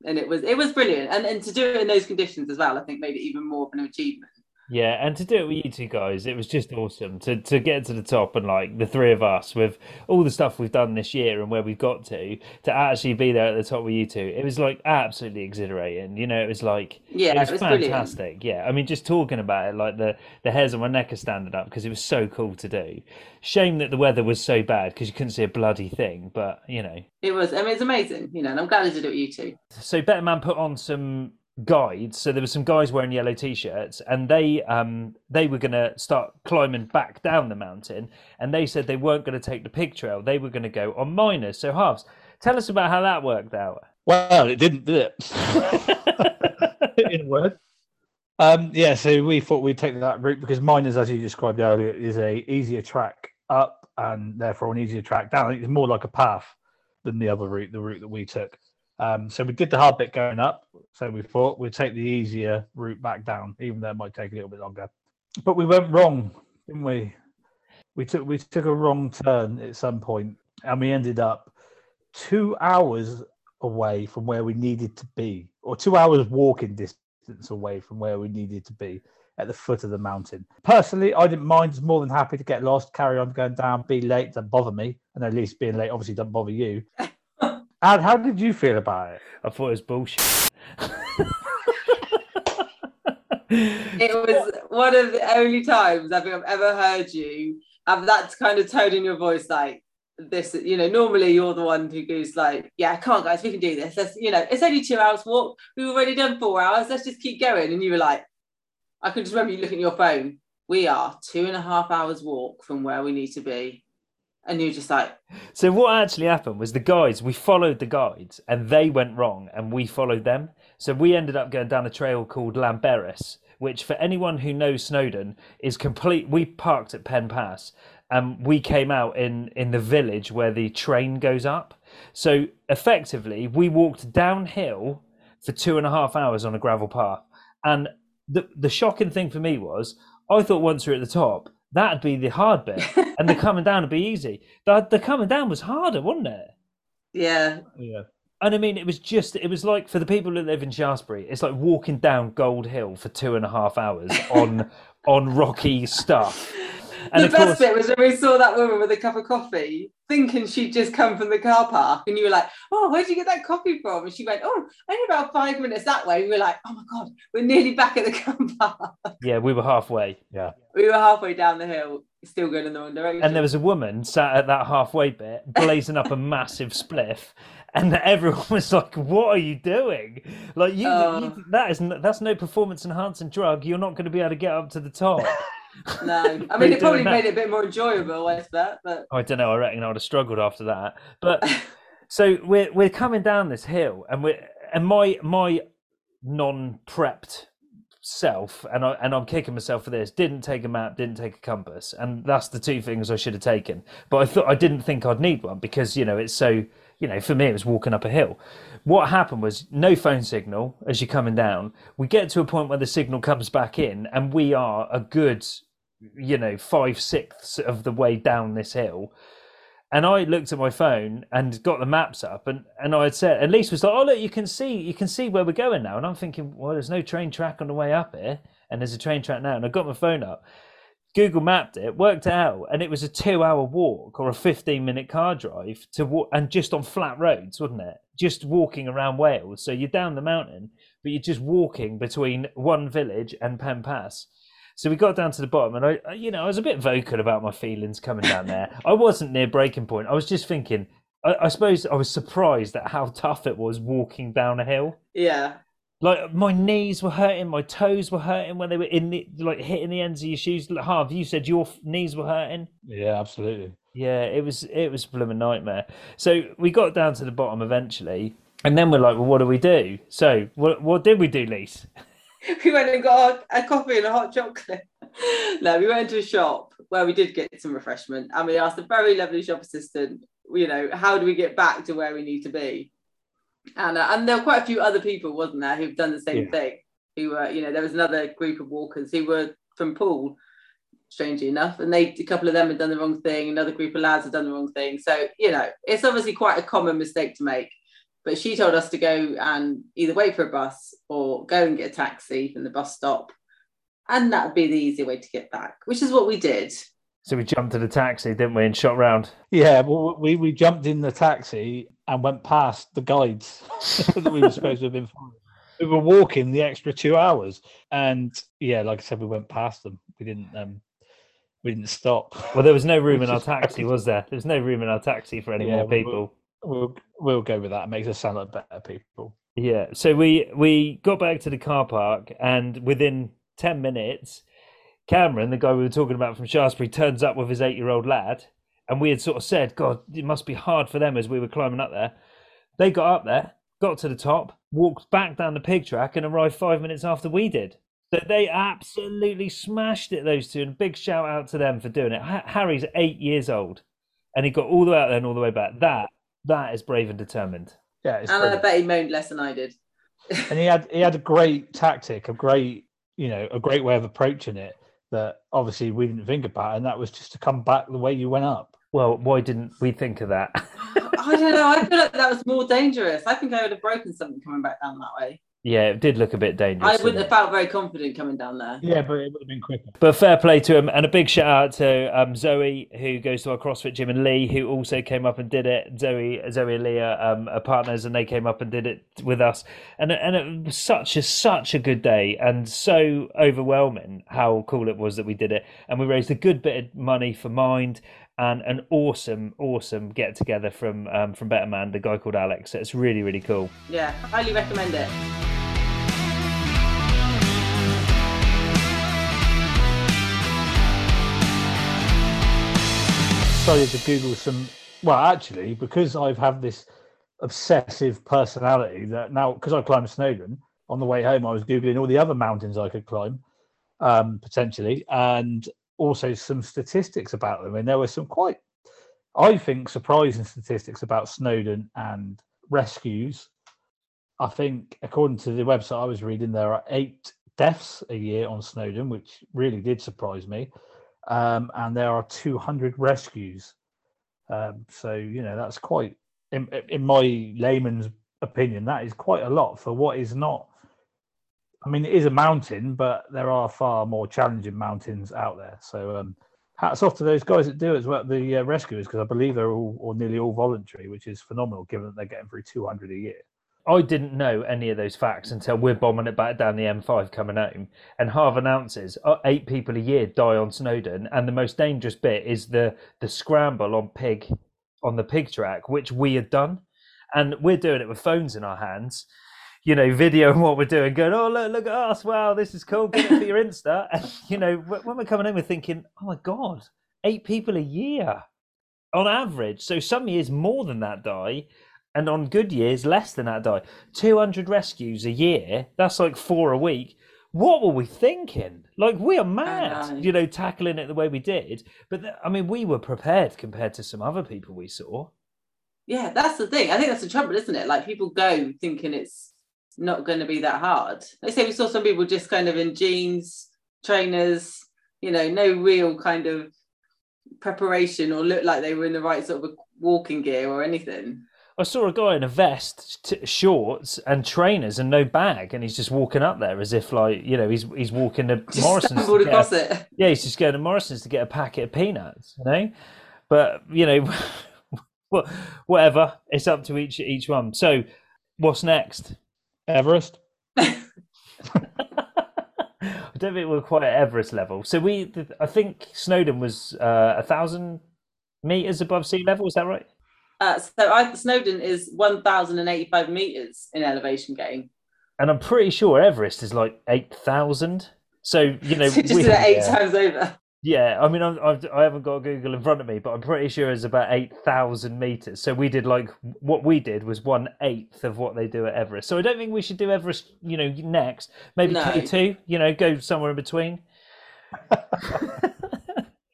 and it was it was brilliant. And and to do it in those conditions as well, I think made it even more of an achievement. Yeah, and to do it with you two guys, it was just awesome to to get to the top and like the three of us with all the stuff we've done this year and where we've got to to actually be there at the top with you two. It was like absolutely exhilarating. You know, it was like yeah, it was, it was fantastic. brilliant. Yeah, I mean, just talking about it, like the the hairs on my neck are standing up because it was so cool to do. Shame that the weather was so bad because you couldn't see a bloody thing. But you know, It was I mean it's amazing, you know, and I'm glad I did it with you two. so Better Man put on some guides. So there were some guys wearing yellow t-shirts, and they um they were going to start climbing back down the mountain, and they said they weren't going to take the pig trail. They were going to go on miners, so Harvs. Tell us about how that worked out. Well, it didn't, did it? In word. Um, yeah, so we thought we'd take that route because miners, as you described earlier, is a easier track up and therefore an easier track down. It's more like a path than the other route, the route that we took. Um, so we did the hard bit going up. So we thought we'd take the easier route back down, even though it might take a little bit longer. But we went wrong, didn't we? We took we took a wrong turn at some point, and we ended up two hours away from where we needed to be, or two hours walking distance away from where we needed to be at the foot of the mountain. Personally, I didn't mind. Was more than happy to get lost, carry on going down, be late, doesn't bother me. And at least being late obviously doesn't bother you. and how did you feel about it? I thought it was bullshit. It was one of the only times I think I've ever heard you have that kind of tone in your voice, like this. You know, normally you're the one who goes like, "Yeah, come on, guys, we can do this." Let's, you know, it's only two hours walk. We've already done four hours. Let's just keep going. And you were like, I can just remember you looking at your phone. We are two and a half hours walk from where we need to be, and you're just like, So what actually happened was the guides we followed the guides and they went wrong and we followed them. So we ended up going down a trail called Llanberis, which for anyone who knows Snowdon is complete. We parked at Penn Pass and we came out in in the village where the train goes up. So effectively, we walked downhill for two and a half hours on a gravel path. And the the shocking thing for me was I thought once we we're at the top, that'd be the hard bit, and the coming down would be easy. The the coming down was harder, wasn't it? yeah, Yeah. And I mean, it was just, it was like for the people that live in Shaftesbury, it's like walking down Gold Hill for two and a half hours on on rocky stuff. And the best course, bit was when we saw that woman with a cup of coffee, thinking she'd just come from the car park, and you were like, "Oh, where'd you get that coffee from?" And she went, "Oh, only about five minutes that way." We were like, "Oh my god, we're nearly back at the car park." yeah, we were halfway. Yeah, we were halfway down the hill, still going in the wrong direction. And there was a woman sat at that halfway bit, blazing up a massive spliff. And everyone was like, "What are you doing? Like you, Oh. you that is that's no performance enhancing drug. You're not going to be able to get up to the top." No, I mean, it probably made it a bit more enjoyable, I bet. But I don't know. I reckon I would have struggled after that. But so we're we're coming down this hill, and we are and my my non-prepped self, and I and I'm kicking myself for this. Didn't take a map, didn't take a compass, and that's the two things I should have taken. But I thought I didn't think I'd need one because you know it's so you know for me it was walking up a hill. What happened was no phone signal as you're coming down. We get to a point where the signal comes back in, and we are a good you know five sixths of the way down this hill and I looked at my phone and got the maps up, and and I had said, at least was like, oh look, you can see, you can see where we're going now, and I'm thinking, well, there's no train track on the way up here, and there's a train track now, and I got my phone up, Google mapped it, worked it out, and it was a two-hour walk or a 15-minute car drive to walk, and just on flat roads, wasn't it? Just walking around Wales, so you're down the mountain, but you're just walking between one village and Pen Pass. So we got down to the bottom, and I, I- you know, I was a bit vocal about my feelings coming down there. I wasn't near breaking point. I was just thinking. I, I suppose I was surprised at how tough it was walking down a hill. yeah, Like my knees were hurting, my toes were hurting when they were in the like hitting the ends of your shoes. Like, Harv, you said your f- knees were hurting. Yeah, absolutely. Yeah, it was it was a blooming nightmare. So we got down to the bottom eventually, and then we're like, well, what do we do? So what what did we do, Lise? we went and got a, a coffee and a hot chocolate. no, we went to a shop where we did get some refreshment, and we asked a very lovely shop assistant, you know, how do we get back to where we need to be? And uh, and there were quite a few other people, wasn't there, who've done the same Yeah. thing. Who were, you know, there was another group of walkers who were from Poole, strangely enough, and they a couple of them had done the wrong thing. Another group of lads had done the wrong thing. So you know, it's obviously quite a common mistake to make. But she told us to go and either wait for a bus or go and get a taxi from the bus stop. And that would be the easier way to get back, which is what we did. So we jumped to the taxi, didn't we, and shot round. Yeah, well, we, we jumped in the taxi and went past the guides that we were supposed to have been following. We were walking the extra two hours, and yeah, like I said, we went past them. We didn't um, we didn't stop. Well, there was no room in our taxi, was there? There was no room in our taxi for any Yeah, more people. We'll we'll go with that. It makes us sound like better people. Yeah. So we we got back to the car park, and within ten minutes, Cameron, the guy we were talking about from Shaftesbury, turns up with his eight-year-old lad, and we had sort of said, "God, it must be hard for them as we were climbing up there." They got up there, got to the top, walked back down the pig track, and arrived five minutes after we did. So they absolutely smashed it. Those two, and a big shout out to them for doing it. Harry's eight years old, and he got all the way out there and all the way back. That that is brave and determined. Yeah, it's and I bet he moaned less than I did. and he had he had a great tactic, a great you know a great way of approaching it that obviously we didn't think about, and that was just to come back the way you went up. Well, why didn't we think of that? I don't know. I feel like that was more dangerous. I think I would have broken something coming back down that way. Yeah, it did look a bit dangerous. I wouldn't have felt very confident coming down there. Yeah, but it would have been quicker. But fair play to him, and a big shout out to um, Zoe, who goes to our CrossFit gym, and Lee, who also came up and did it. Zoe, Zoe and Leah um, are partners, and they came up and did it with us. And and it was such a such a good day, and so overwhelming how cool it was that we did it. And we raised a good bit of money for Mind, and an awesome, awesome get together from um, from Better Man, the guy called Alex. It's really, really cool. Yeah, highly recommend it. Started to Google some. Well, actually, because I've had this obsessive personality that now, because I climbed Snowdon on the way home, I was googling all the other mountains I could climb um, potentially, and also some statistics about them. And there were some quite, I think, surprising statistics about Snowdon and rescues. I think, according to the website I was reading, there are eight deaths a year on Snowdon, which really did surprise me. Um, and there are 200 rescues. Um, so, you know, that's quite, in, in my layman's opinion, that is quite a lot for what is not. I mean, it is a mountain, but there are far more challenging mountains out there. So, um, hats off to those guys that do it as well, the uh, rescuers, because I believe they're all or nearly all voluntary, which is phenomenal given that they're getting through 200 a year. I didn't know any of those facts until we're bombing it back down the M5 coming home. And Harv announces uh, eight people a year die on Snowdon, and the most dangerous bit is the the scramble on pig on the pig track, which we had done, and we're doing it with phones in our hands. You know, videoing what we're doing, going, "Oh look, look at us! Wow, this is cool. Get it for your Insta." And you know, when we're coming in, we're thinking, "Oh my god, eight people a year on average." So some years more than that die, and on good years less than that die 200 rescues a year that's like four a week what were we thinking like we are mad know. you know tackling it the way we did but th- i mean we were prepared compared to some other people we saw Yeah, that's the thing. I think that's the trouble, isn't it? Like people go thinking it's not going to be that hard. They say we saw some people just kind of in jeans, trainers, you know, no real kind of preparation or look like they were in the right sort of walking gear or anything. i saw a guy in a vest t- shorts and trainers and no bag and he's just walking up there as if like you know he's he's walking to Just morrison's to a- it. yeah, he's just going to Morrison's to get a packet of peanuts, you know. But you know, wha- whatever. It's up to each each one. So, what's next? Everest. I don't think we're quite at Everest level. So we, I think Snowdon was uh, a thousand meters above sea level. Is that right? Uh, so I, Snowdon is 1,085 meters in elevation gain. And I'm pretty sure Everest is like eight thousand. So you know, So just we- did eight yeah. times over. Yeah, I mean, I'm, I've, I haven't got Google in front of me, but I'm pretty sure it's about eight thousand meters. So we did like what we did was one eighth of what they do at Everest. So I don't think we should do Everest. You know, next maybe No. K two. You know, go somewhere in between.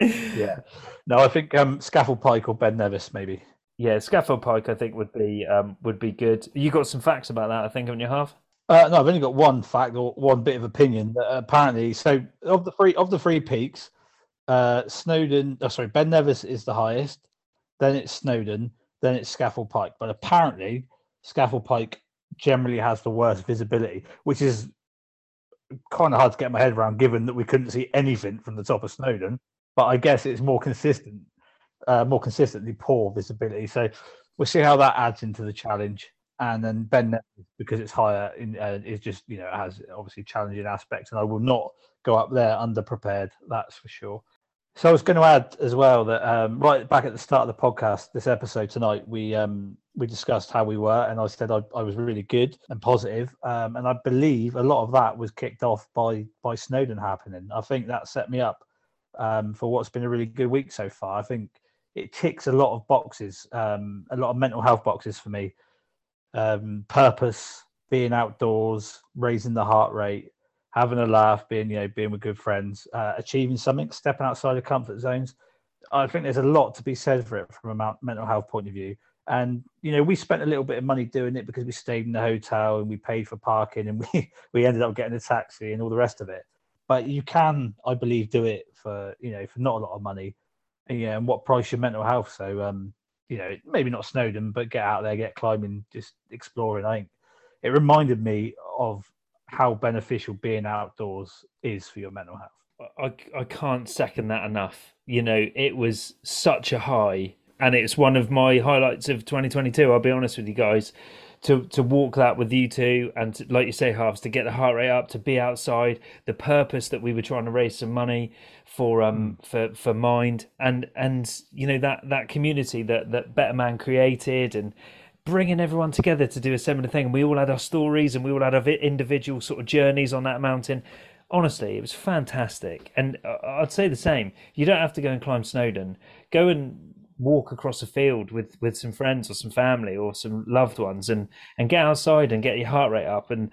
Yeah. No, I think um, Scafell Pike or Ben Nevis maybe. Yeah, Scafell Pike, I think would be um, would be good. You got some facts about that, I think, on your half. Uh, no, I've only got one fact or one bit of opinion. That apparently, so of the three of the three peaks, uh, Snowdon, oh, sorry, Ben Nevis is the highest. Then it's Snowdon. Then it's Scafell Pike. But apparently, Scafell Pike generally has the worst visibility, which is kind of hard to get my head around, given that we couldn't see anything from the top of Snowdon. But I guess it's more consistent, uh, more consistently poor visibility. So we'll see how that adds into the challenge. And then Ben Nevis, because it's higher, uh, is just you know has obviously challenging aspects, and I will not go up there underprepared. That's for sure. So I was going to add as well that um, right back at the start of the podcast, this episode tonight, we um, we discussed how we were, and I said I, I was really good and positive, um, and I believe a lot of that was kicked off by by Snowdon happening. I think that set me up um, for what's been a really good week so far. I think it ticks a lot of boxes, um, a lot of mental health boxes for me. Um, purpose, being outdoors, raising the heart rate, having a laugh, being you know being with good friends, uh, achieving something, stepping outside of comfort zones. I think there's a lot to be said for it from a mental health point of view. And you know, we spent a little bit of money doing it because we stayed in the hotel and we paid for parking and we we ended up getting a taxi and all the rest of it. But you can, I believe, do it for you know for not a lot of money. And, and what price your mental health? So um, you know, maybe not Snowdon, but get out there, get climbing, just exploring. I think it reminded me of how beneficial being outdoors is for your mental health. I, I can't second that enough. You know, it was such a high, and it's one of my highlights of 2022. I'll be honest with you guys. To, to walk that with you two and to, like you say Harvs to get the heart rate up to be outside the purpose that we were trying to raise some money for um for for mind and and you know that that community that that better man created and bringing everyone together to do a similar thing. And we all had our stories and we all had our individual sort of journeys on that mountain. Honestly, it was fantastic. And uh, I'd say the same. You don't have to go and climb Snowdon. Go and walk across a field with, with some friends or some family or some loved ones and, and get outside and get your heart rate up. And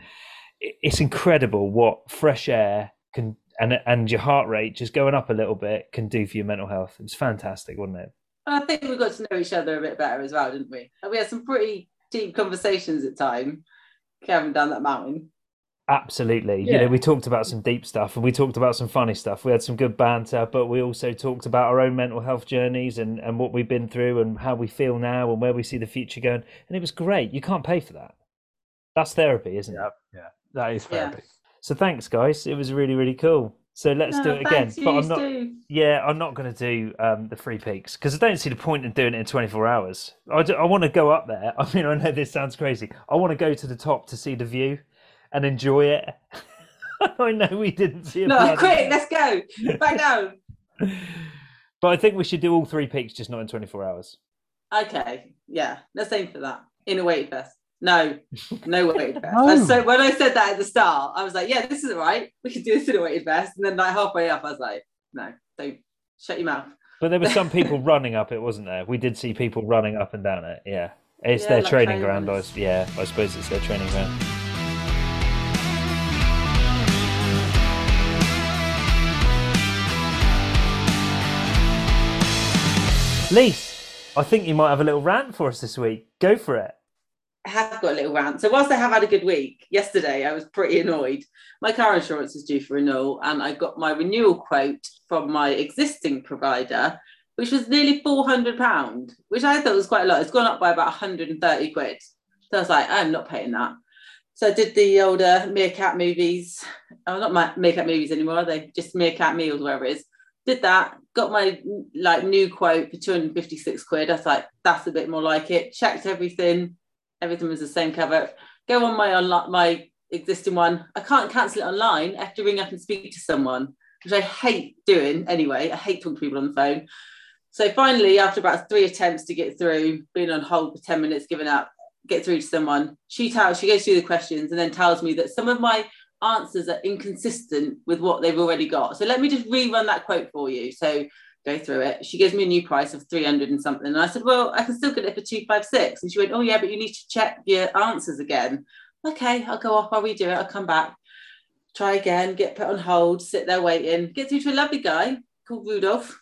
it's incredible what fresh air can and and your heart rate just going up a little bit can do for your mental health. It was fantastic, wasn't it? I think we got to know each other a bit better as well, didn't we? And we had some pretty deep conversations at time, traveling down that mountain. Absolutely. You know, we talked about some deep stuff and we talked about some funny stuff. We had some good banter, but we also talked about our own mental health journeys and, and what we've been through and how we feel now and where we see the future going. And it was great. You can't pay for that. That's therapy, isn't it? Yeah, yeah, that is Yeah. therapy. So thanks, guys. It was really, really cool. So let's do it again. But I'm not. too. Yeah, I'm not going to do um, the free peaks because I don't see the point in doing it in 24 hours. I, do- I want to go up there. I mean, I know this sounds crazy. I want to go to the top to see the view and enjoy it. I know we didn't see a No, quick, let's go. Back down. But I think we should do all three peaks, just not in 24 hours. Okay, yeah, let's aim for that. In a weighted vest. No, no weighted vest. No. Oh. So when I said that at the start, I was like, yeah, this is all right. We could do this in a weighted vest. And then like halfway up, I was like, no, don't shut your mouth. But there were some people running up it, wasn't there? We did see people running up and down it. Yeah, it's Yeah, their like training ground. I, trainers. yeah, I suppose it's their training ground. Lise, I think you might have a little rant for us this week. Go for it. Have got a little rant. So whilst I have had a good week, yesterday I was pretty annoyed. My car insurance is due for renewal, and I got my renewal quote from my existing provider, which was nearly four hundred pound, which I thought was quite a lot. It's gone up by about one hundred and thirty quid. So I was like, I'm not paying that. So I did the older uh, Meerkat movies. Oh, not my Meerkat movies anymore, are they? Just Meerkat meals, whatever it is. Did that, got my like new quote for 256 quid. I was like, that's a bit more like it. Checked everything everything was the same cover. Go on my online, my existing one. I can't cancel it online. I have to ring up and speak to someone, which I hate doing anyway. I hate talking to people on the phone. So finally, after about three attempts to get through, being on hold for 10 minutes, giving up, get through to someone, she tells, she goes through the questions and then tells me that some of my answers are inconsistent with what they've already got. So let me just rerun that quote for you. So go through it. She gives me a new price of 300 and something. And I said, well, I can still get it for 256. And she went, oh, yeah, but you need to check your answers again. Okay, I'll go off, I'll redo it, I'll come back, try again, get put on hold, sit there waiting, get through to a lovely guy called Rudolph.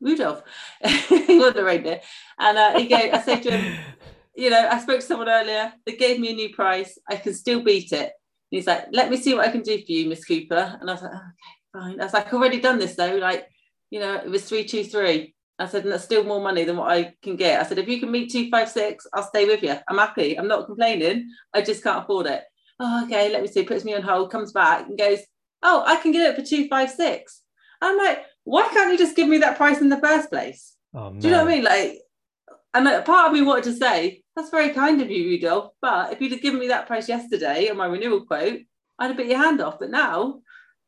Rudolph, he was a reindeer. And uh, he gave, I said to him, you know, I spoke to someone earlier, they gave me a new price, I can still beat it. And he's like, let me see what I can do for you, Miss Cooper. And I was like, oh, okay, fine. I was like, I've already done this though. Like, you know, it was 323. I said, and that's still more money than what I can get. I said, if you can meet 256, I'll stay with you. I'm happy. I'm not complaining. I just can't afford it. Oh, okay, let me see. Puts me on hold, comes back and goes, Oh, I can get it for 256. I'm like, why can't you just give me that price in the first place? Oh, Do you know what I mean? Like, and like, part of me wanted to say, that's very kind of you, Rudolph. But if you'd have given me that price yesterday on my renewal quote, I'd have bit your hand off. But now,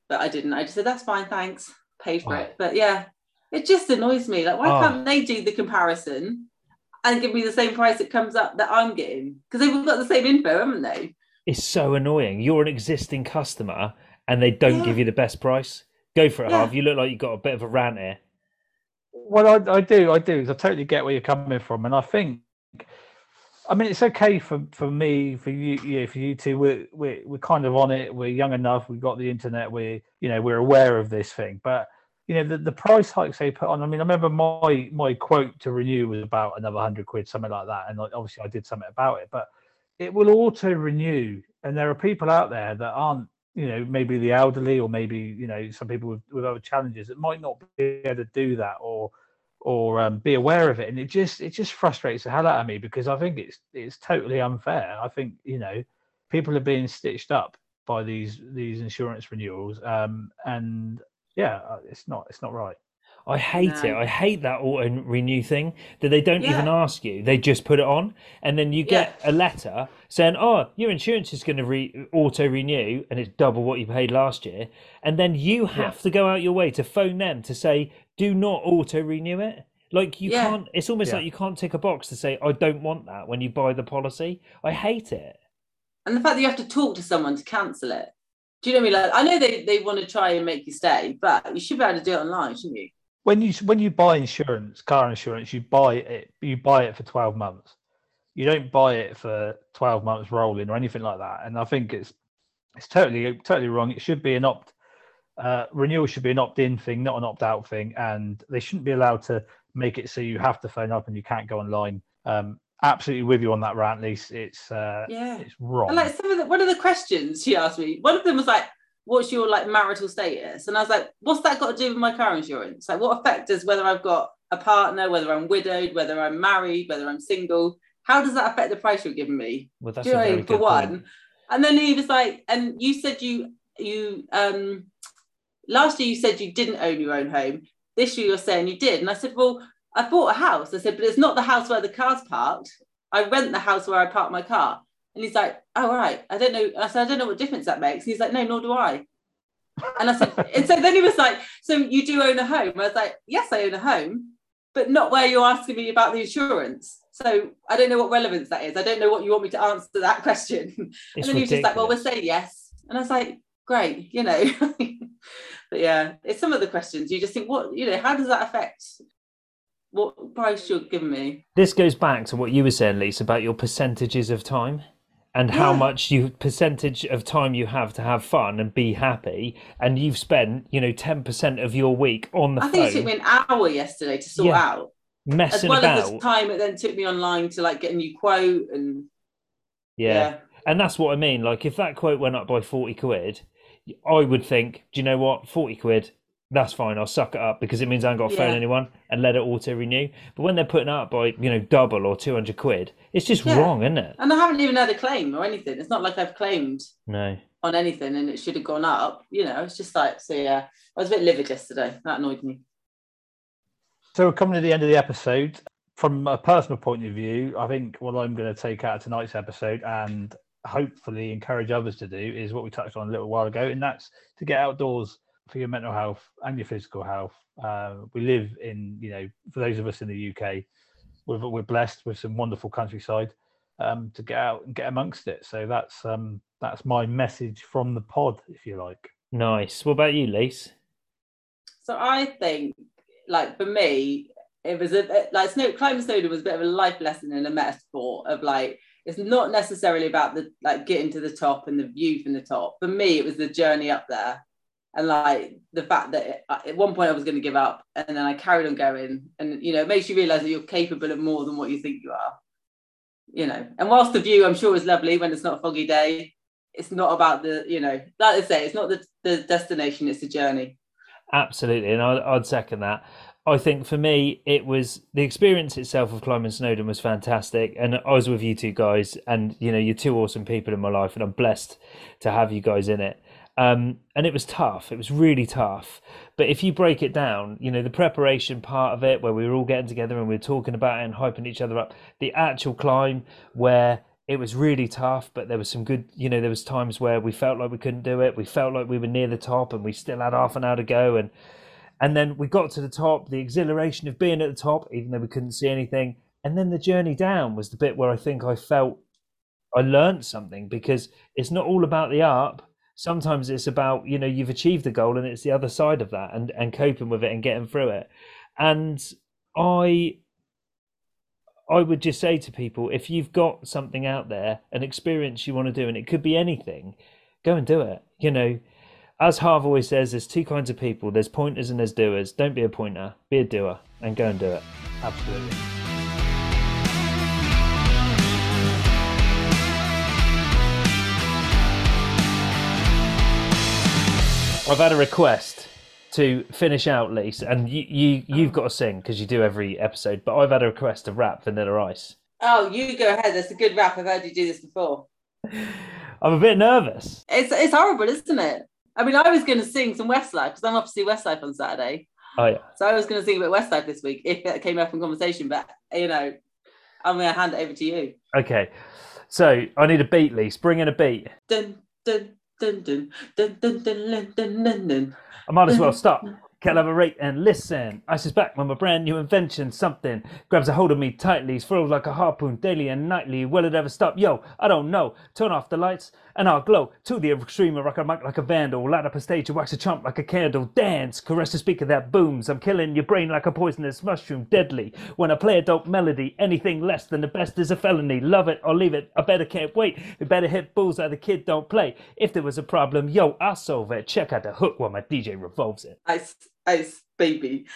but I didn't. I just said, that's fine, thanks. Paid for Oh. it. But yeah, it just annoys me. Like, why Oh. can't they do the comparison and give me the same price it comes up that I'm getting? Because they've got the same info, haven't they? It's so annoying. You're an existing customer and they don't Yeah. give you the best price. Go for it, Yeah. Harv. You look like you've got a bit of a rant here. Well, I, I do, I do. 'cause I totally get where you're coming from, and I think, I mean, it's okay for for me, for you, yeah, for you two. We're we're we're kind of on it. We're young enough. We've got the internet. We're you know, we're aware of this thing. But you know, the, the price hikes they put on. I mean, I remember my my quote to renew was about another hundred quid, something like that. And obviously, I did something about it. But it will auto renew, and there are people out there that aren't you know maybe the elderly or maybe you know some people with, with other challenges that might not be able to do that or or um, be aware of it and it just it just frustrates the hell out of me because i think it's it's totally unfair i think you know people are being stitched up by these these insurance renewals um and yeah uh, it's not it's not right I hate it. I hate that auto renew thing that they don't even ask you. They just put it on, and then you get a letter saying, "Oh, your insurance is going to re- auto renew, and it's double what you paid last year." And then you have to go out your way to phone them to say, "Do not auto renew it." Like you Yeah. can't. It's almost Yeah. like you can't tick a box to say, "I don't want that" when you buy the policy. I hate it. And the fact that you have to talk to someone to cancel it. Do you know what I mean? Like, I know they, they want to try and make you stay, but you should be able to do it online, shouldn't you? when you when you buy insurance car insurance you buy it you buy it for 12 months you don't buy it for 12 months rolling or anything like that and i think it's it's totally totally wrong it should be an opt uh, renewal should be an opt-in thing not an opt-out thing and they shouldn't be allowed to make it so you have to phone up and you can't go online um absolutely with you on that rant Lise it's uh Yeah. it's wrong And like some of the one of the questions she asked me, one of them was like, What's your like marital status? And I was like, What's that got to do with my car insurance? Like what effect does whether I've got a partner, whether I'm widowed, whether I'm married, whether I'm single, how does that affect the price you're giving me? Well, that's Do you a know what I very mean? For one. point. And then he was like, and you said you you um last year you said you didn't own your own home. This year you're saying you did. And I said, Well, I bought a house. I said, but it's not the house where the car's parked. I rent the house where I park my car. And he's like, Oh, right. I don't know. I said, I don't know what difference that makes. And he's like, No, nor do I. And I said, and so then he was like, So you do own a home? I was like, Yes, I own a home, but not where you're asking me about the insurance. So I don't know what relevance that is. I don't know what you want me to answer that question. It's and then he was just like, well, we'll ridiculous. say yes. And I was like, great, you know. but yeah, it's some of the questions you just think, what, you know, how does that affect what price you're giving me? This goes back to what you were saying, Lise, about your percentages of time and how Yeah. much you percentage of time you have to have fun and be happy. And you've spent, you know, ten percent of your week on the phone. I think it took me an hour yesterday to sort Yeah. out, as messing well about. as the time it then took me online to like get a new quote and yeah. yeah. and that's what I mean. Like, if that quote went up by forty quid, I would think, do you know what, forty quid. That's fine. I'll suck it up because it means I haven't got to phone anyone and let it auto renew. But when they're putting up by you know double or two hundred quid, it's just Yeah. wrong, isn't it? And I haven't even had a claim or anything. It's not like I've claimed No. on anything and it should have gone up. You know, it's just like, so yeah, I was a bit livid yesterday. That annoyed me. So we're coming to the end of the episode. From a personal point of view, I think what I'm going to take out of tonight's episode and hopefully encourage others to do is what we touched on a little while ago, and that's to get outdoors for your mental health and your physical health. Uh, we live in, you know, for those of us in the UK, we're, we're blessed with some wonderful countryside. um, to get out and get amongst it. So that's um, that's my message from the pod, if you like. Nice. What about you, Lise? So I think, like for me, it was a like Snow climbing Snowdon was a bit of a life lesson and a metaphor of like it's not necessarily about the like getting to the top and the view from the top. For me, it was the journey up there, and like the fact that it, uh, at one point I was going to give up, and then I carried on going, and you know, it makes you realize that you're capable of more than what you think you are. You know, and whilst the view I'm sure is lovely when it's not a foggy day, it's not about the you know, like I say, it's not the the destination, it's the journey. Absolutely, and I'd, I'd second that. I think for me, it was the experience itself of climbing Snowdon was fantastic, and I was with you two guys, and you know you're two awesome people in my life, and I'm blessed to have you guys in it. Um, and it was tough. It was really tough. But if you break it down, you know the preparation part of it, where we were all getting together and we were talking about it and hyping each other up, the actual climb where it was really tough, but there was some good, you know, there was times where we felt like we couldn't do it. We felt like we were near the top and we still had half an hour to go. And and then we got to the top, the exhilaration of being at the top, even though we couldn't see anything. And then the journey down was the bit where I think I felt I learned something because it's not all about the up. Sometimes it's about, you know, you've achieved the goal and it's the other side of that and, and coping with it and getting through it. And I I would just say to people, if you've got something out there, an experience you want to do, and it could be anything, go and do it. You know, as Harv always says, there's two kinds of people there's pointers and there's doers. Don't be a pointer, be a doer and go and do it. Absolutely. I've had a request to finish out, Lise, and you, you you've got to sing because you do every episode. But I've had a request to rap Vanilla Ice. Oh, you go ahead. That's a good rap. I've heard you do this before. I'm a bit nervous. It's it's horrible, isn't it? I mean, I was going to sing some Westlife because I'm off to see Westlife on Saturday. Oh yeah. So I was going to sing a bit Westlife this week if it came up in conversation. But you know, I'm going to hand it over to you. Okay. So I need a beat, Lise. Bring in a beat. Dun dun dun dun dun. I might as well stop, collaborate, and listen. I suspect back with a brand new invention. Something grabs a hold of me tightly, throws like a harpoon daily and nightly. Will it ever stop? Yo, I don't know. Turn off the lights and I'll glow to the extreme. Rock a mic like a vandal, light up a stage and wax a chump like a candle. Dance, caress the speaker that booms. I'm killing your brain like a poisonous mushroom, deadly. When I play a dope melody, anything less than the best is a felony. Love it or leave it. I better can't wait. We better hit bullseye. The kid don't play. If there was a problem, yo, I'll solve it. Check out the hook while my DJ revolves it. Ice ice baby.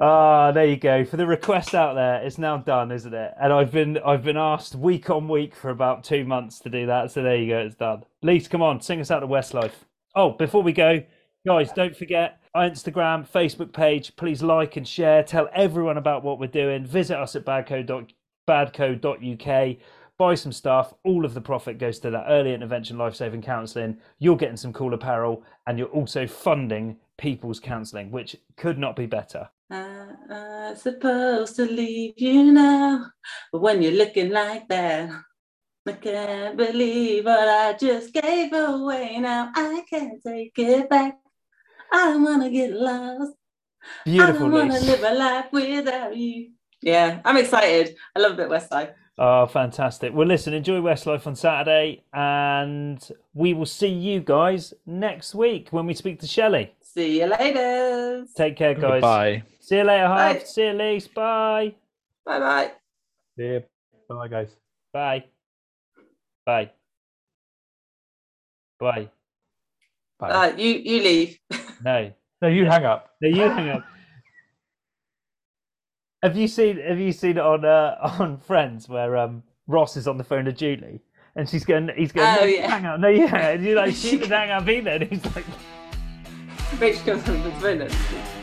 Ah, there you go. For the request out there, it's now done, isn't it? And I've been I've been asked week on week for about two months to do that. So there you go, it's done. Lise, come on, sing us out to Westlife. Oh, before we go, guys, don't forget our Instagram, Facebook page. Please like and share. Tell everyone about what we're doing. Visit us at badco.badco.uk. Buy some stuff. All of the profit goes to that early intervention life saving counselling. You're getting some cool apparel and you're also funding people's counselling, which could not be better. I, I'm supposed to leave you now, but when you're looking like that, I can't believe what I just gave away. Now I can't take it back. I don't wanna get lost. Beautiful. I don't wanna live a life without you. Yeah, I'm excited. I love a bit Westside. Oh, fantastic. Well, listen, enjoy Westlife on Saturday, and we will see you guys next week when we speak to Shelley. See you later. Take care, guys. Goodbye. See you later, Bye. See you, Lise. Bye. Bye bye. Yeah. Bye, guys. Bye. Bye. Bye. Bye. Uh, you you leave. No. no, you hang up. No, you hang up. Have you seen Have you seen it on uh, on Friends where um Ross is on the phone to Julie and she's going he's going Oh, no, yeah. hang up no yeah and you're like she can hang up either and he's like Wejdź do Wenecji.